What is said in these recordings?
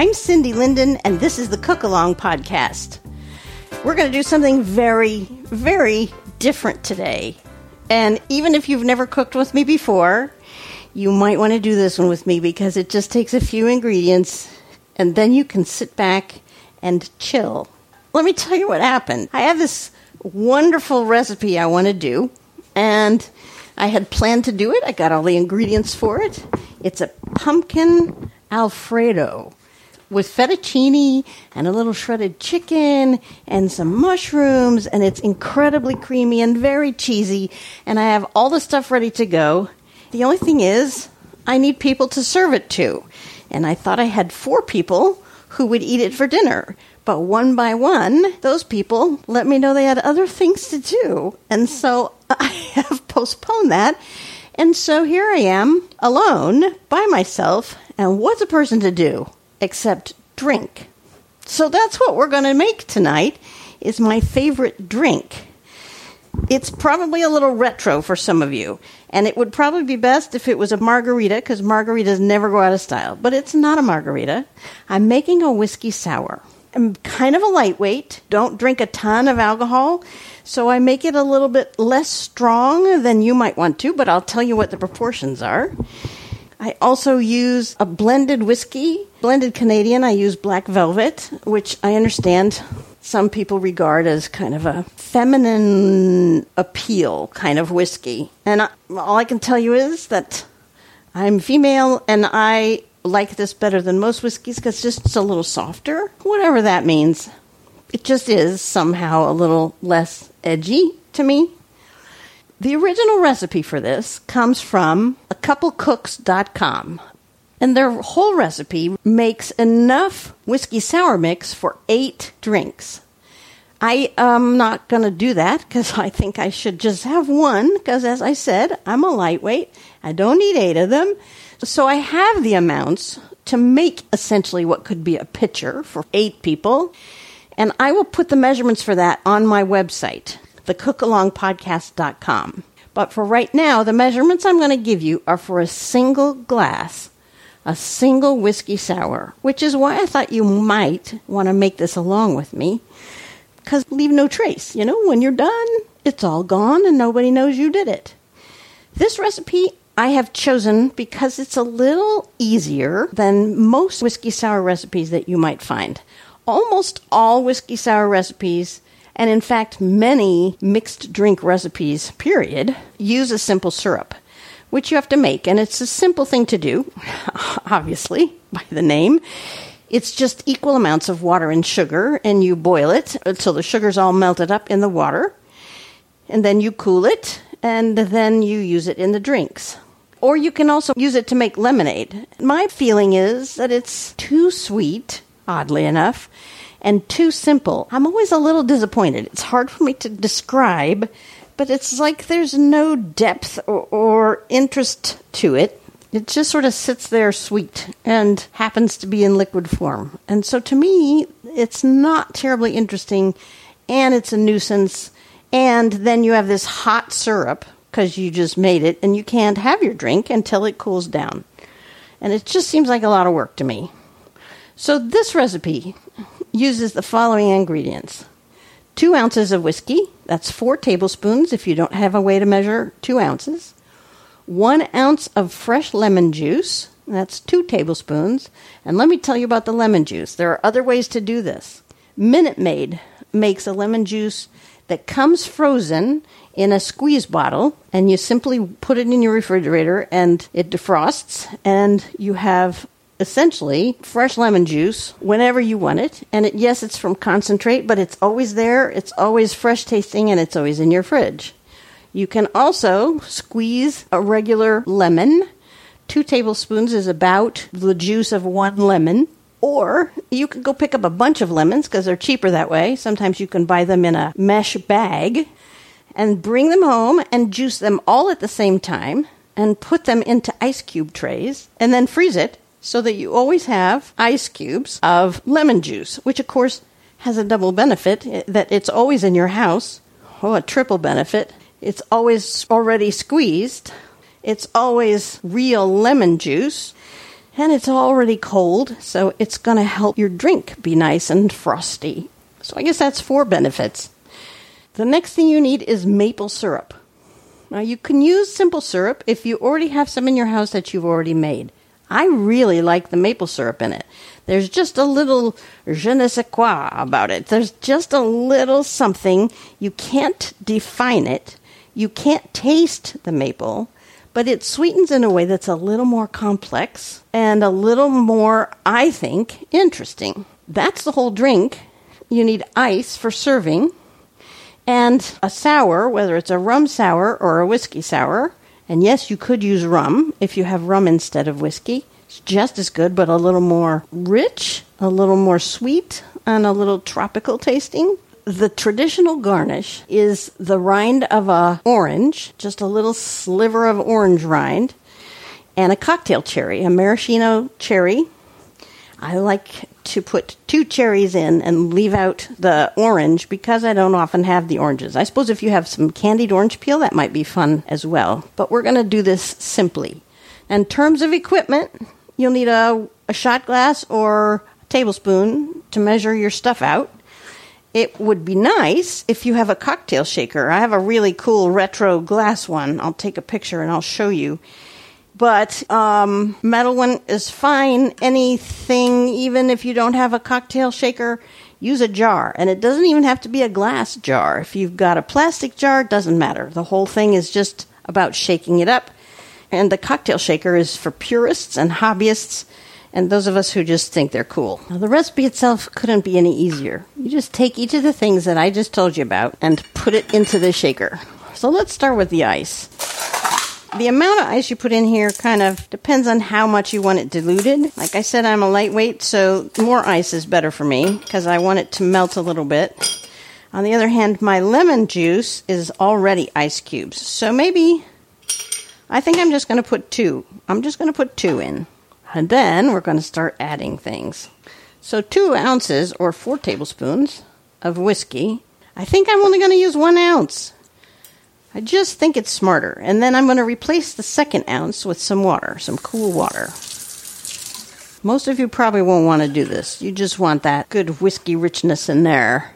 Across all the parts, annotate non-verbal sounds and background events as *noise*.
I'm Cindy Linden, and this is the Cook Along Podcast. We're going to do something very, very different today. And even if you've never cooked with me before, you might want to do this one with me because it just takes a few ingredients and then you can sit back and chill. Let me tell you what happened. I have this wonderful recipe I want to do, and I had planned to do it. I got all the ingredients for it. It's a pumpkin Alfredo with fettuccine and a little shredded chicken and some mushrooms, and it's incredibly creamy and very cheesy. And I have all the stuff ready to go. The only thing is, I need people to serve it to. And I thought I had four people who would eat it for dinner. But one by one, those people let me know they had other things to do. And so *laughs* I have postponed that. And so here I am, alone, by myself. And what's a person to do except drink? So that's what we're going to make tonight is my favorite drink. It's probably a little retro for some of you, and it would probably be best if it was a margarita because margaritas never go out of style. But it's not a margarita. I'm making a whiskey sour. I'm kind of a lightweight, don't drink a ton of alcohol, so I make it a little bit less strong than you might want to, but I'll tell you what the proportions are. I also use a blended whiskey, blended Canadian. I use Black Velvet, which I understand some people regard as kind of a feminine appeal kind of whiskey. And I, all I can tell you is that I'm female and I like this better than most whiskeys because it's just a little softer, whatever that means. It just is somehow a little less edgy to me. The original recipe for this comes from a couplecooks.com. And their whole recipe makes enough whiskey sour mix for eight drinks. I am not going to do that because I think I should just have one because, as I said, I'm a lightweight. I don't need eight of them. So I have the amounts to make essentially what could be a pitcher for eight people. And I will put the measurements for that on my website, thecookalongpodcast.com. But for right now, the measurements I'm going to give you are for a single glass, a single whiskey sour, which is why I thought you might want to make this along with me. Because leave no trace. You know, when you're done, it's all gone and nobody knows you did it. This recipe I have chosen because it's a little easier than most whiskey sour recipes that you might find. Almost all whiskey sour recipes, and in fact, many mixed drink recipes, period, use a simple syrup, which you have to make. And it's a simple thing to do, *laughs* obviously, by the name. It's just equal amounts of water and sugar, and you boil it until the sugar's all melted up in the water. And then you cool it, and then you use it in the drinks. Or you can also use it to make lemonade. My feeling is that it's too sweet, oddly enough, and too simple. I'm always a little disappointed. It's hard for me to describe, but it's like there's no depth or, or interest to it. It just sort of sits there sweet and happens to be in liquid form. And so to me, it's not terribly interesting and it's a nuisance. And then you have this hot syrup because you just made it and you can't have your drink until it cools down. And it just seems like a lot of work to me. So this recipe uses the following ingredients two ounces of whiskey, that's four tablespoons if you don't have a way to measure two ounces, one ounce of fresh lemon juice, that's two tablespoons. And let me tell you about the lemon juice. There are other ways to do this. Minute Maid makes a lemon juice that comes frozen in a squeeze bottle, and you simply put it in your refrigerator and it defrosts, and you have essentially fresh lemon juice whenever you want it. And it, yes, it's from concentrate, but it's always there, it's always fresh tasting, and it's always in your fridge. You can also squeeze a regular lemon. Two tablespoons is about the juice of one lemon. Or you can go pick up a bunch of lemons because they're cheaper that way. Sometimes you can buy them in a mesh bag and bring them home and juice them all at the same time and put them into ice cube trays and then freeze it so that you always have ice cubes of lemon juice, which of course has a double benefit eh, that it's always in your house. Oh, a triple benefit. It's always already squeezed. It's always real lemon juice. And it's already cold, so it's going to help your drink be nice and frosty. So I guess that's four benefits. The next thing you need is maple syrup. Now, you can use simple syrup if you already have some in your house that you've already made. I really like the maple syrup in it. There's just a little je ne sais quoi about it. There's just a little something. You can't define it. You can't taste the maple, but it sweetens in a way that's a little more complex and a little more, I think, interesting. That's the whole drink. You need ice for serving and a sour, whether it's a rum sour or a whiskey sour. And yes, you could use rum if you have rum instead of whiskey. It's just as good, but a little more rich, a little more sweet, and a little tropical tasting. The traditional garnish is the rind of a orange, just a little sliver of orange rind, and a cocktail cherry, a maraschino cherry. I like to put two cherries in and leave out the orange because I don't often have the oranges. I suppose if you have some candied orange peel, that might be fun as well. But we're going to do this simply. In terms of equipment, you'll need a, a shot glass or a tablespoon to measure your stuff out. It would be nice if you have a cocktail shaker. I have a really cool retro glass one. I'll take a picture and I'll show you but um, metal one is fine. Anything, even if you don't have a cocktail shaker, use a jar. And it doesn't even have to be a glass jar. If you've got a plastic jar, it doesn't matter. The whole thing is just about shaking it up. And the cocktail shaker is for purists and hobbyists and those of us who just think they're cool. Now, the recipe itself couldn't be any easier. You just take each of the things that I just told you about and put it into the shaker. So let's start with the ice. The amount of ice you put in here kind of depends on how much you want it diluted. Like I said, I'm a lightweight, so more ice is better for me because I want it to melt a little bit. On the other hand, my lemon juice is already ice cubes. So maybe I think I'm just going to put two. I'm just going to put two in. And then we're going to start adding things. So two ounces or four tablespoons of whiskey. I think I'm only going to use one ounce. I just think it's smarter. And then I'm going to replace the second ounce with some water, some cool water. Most of you probably won't want to do this. You just want that good whiskey richness in there.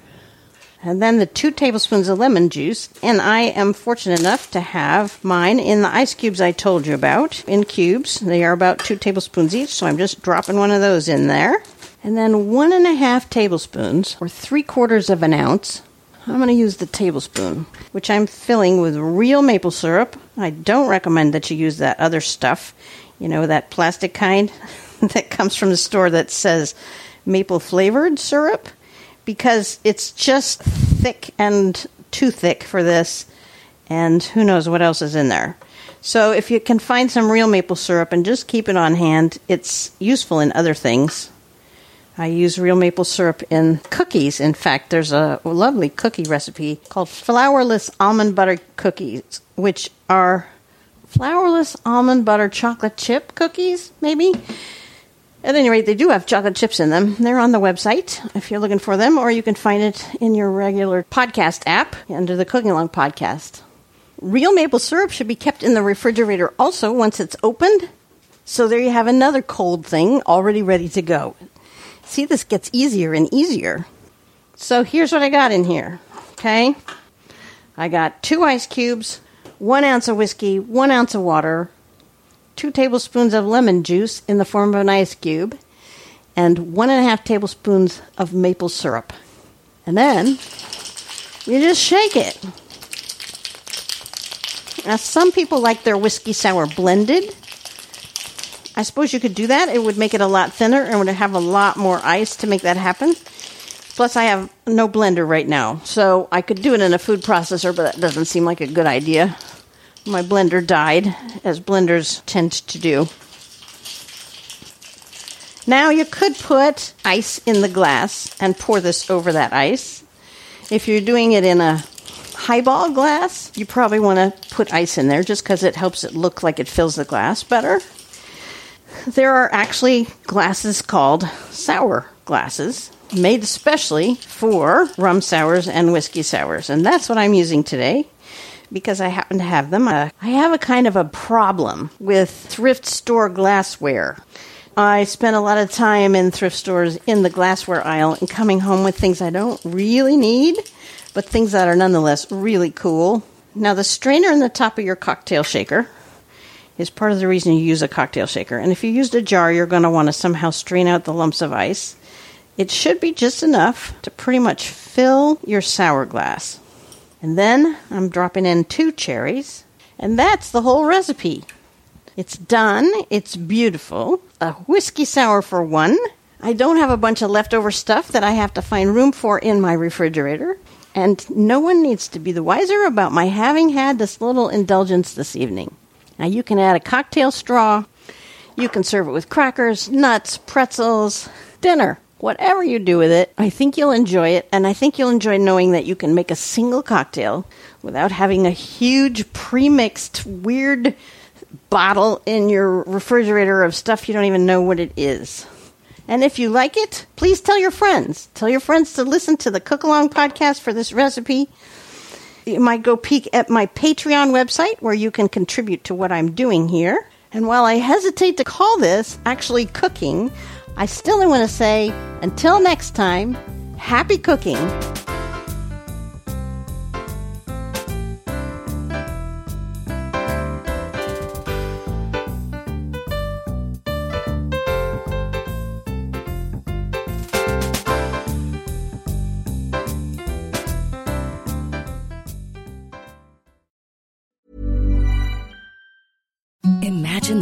And then the two tablespoons of lemon juice. And I am fortunate enough to have mine in the ice cubes I told you about, in cubes. They are about two tablespoons each, so I'm just dropping one of those in there. And then one and a half tablespoons, or three quarters of an ounce, I'm going to use the tablespoon, which I'm filling with real maple syrup. I don't recommend that you use that other stuff, you know, that plastic kind *laughs* that comes from the store that says maple flavored syrup, because it's just thick and too thick for this, and who knows what else is in there. So if you can find some real maple syrup and just keep it on hand, it's useful in other things. I use real maple syrup in cookies. In fact, there's a lovely cookie recipe called flourless almond butter cookies, which are flourless almond butter chocolate chip cookies, maybe. At any rate, they do have chocolate chips in them. They're on the website if you're looking for them, or you can find it in your regular podcast app under the Cooking Along podcast. Real maple syrup should be kept in the refrigerator also once it's opened So there you have another cold thing already ready to go. See, this gets easier and easier. So here's what I got in here. Okay. I got two ice cubes, one ounce of whiskey, one ounce of water, two tablespoons of lemon juice in the form of an ice cube, and one and a half tablespoons of maple syrup. And then you just shake it. Now, some people like their whiskey sour blended. I suppose you could do that. It would make it a lot thinner and would have a lot more ice to make that happen. Plus, I have no blender right now, so I could do it in a food processor, but that doesn't seem like a good idea. My blender died, as blenders tend to do. Now, you could put ice in the glass and pour this over that ice. If you're doing it in a highball glass, you probably want to put ice in there just because it helps it look like it fills the glass better. There are actually glasses called sour glasses made especially for rum sours and whiskey sours. And that's what I'm using today because I happen to have them. Uh, I have a kind of a problem with thrift store glassware. I spend a lot of time in thrift stores in the glassware aisle and coming home with things I don't really need, but things that are nonetheless really cool. Now, the strainer in the top of your cocktail shaker is part of the reason you use a cocktail shaker. And if you used a jar, you're going to want to somehow strain out the lumps of ice. It should be just enough to pretty much fill your sour glass. And then I'm dropping in two cherries, and that's the whole recipe. It's done, it's beautiful. A whiskey sour for one. I don't have a bunch of leftover stuff that I have to find room for in my refrigerator. And no one needs to be the wiser about my having had this little indulgence this evening. Now, you can add a cocktail straw, you can serve it with crackers, nuts, pretzels, dinner whatever you do with it, I think you'll enjoy it, and I think you'll enjoy knowing that you can make a single cocktail without having a huge pre-mixed weird bottle in your refrigerator of stuff you don't even know what it is. And if you like it, please tell your friends. Tell your friends to listen to the Cook Along podcast for this recipe. You might go peek at my Patreon website where you can contribute to what I'm doing here. And while I hesitate to call this actually cooking, I still want to say, until next time, happy cooking.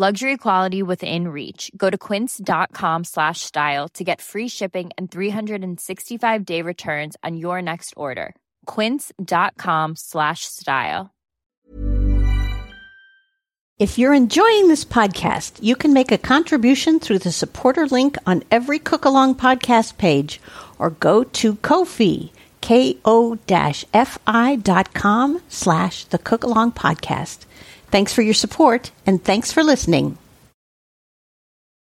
Luxury quality within reach. Go to quince.com slash style to get free shipping and 365 day returns on your next order. Quince.com slash style. If you're enjoying this podcast, you can make a contribution through the supporter link on every Cook Along podcast page or go to Ko-fi, ko-fi.com slash the Cook Along podcast. Thanks for your support and thanks for listening.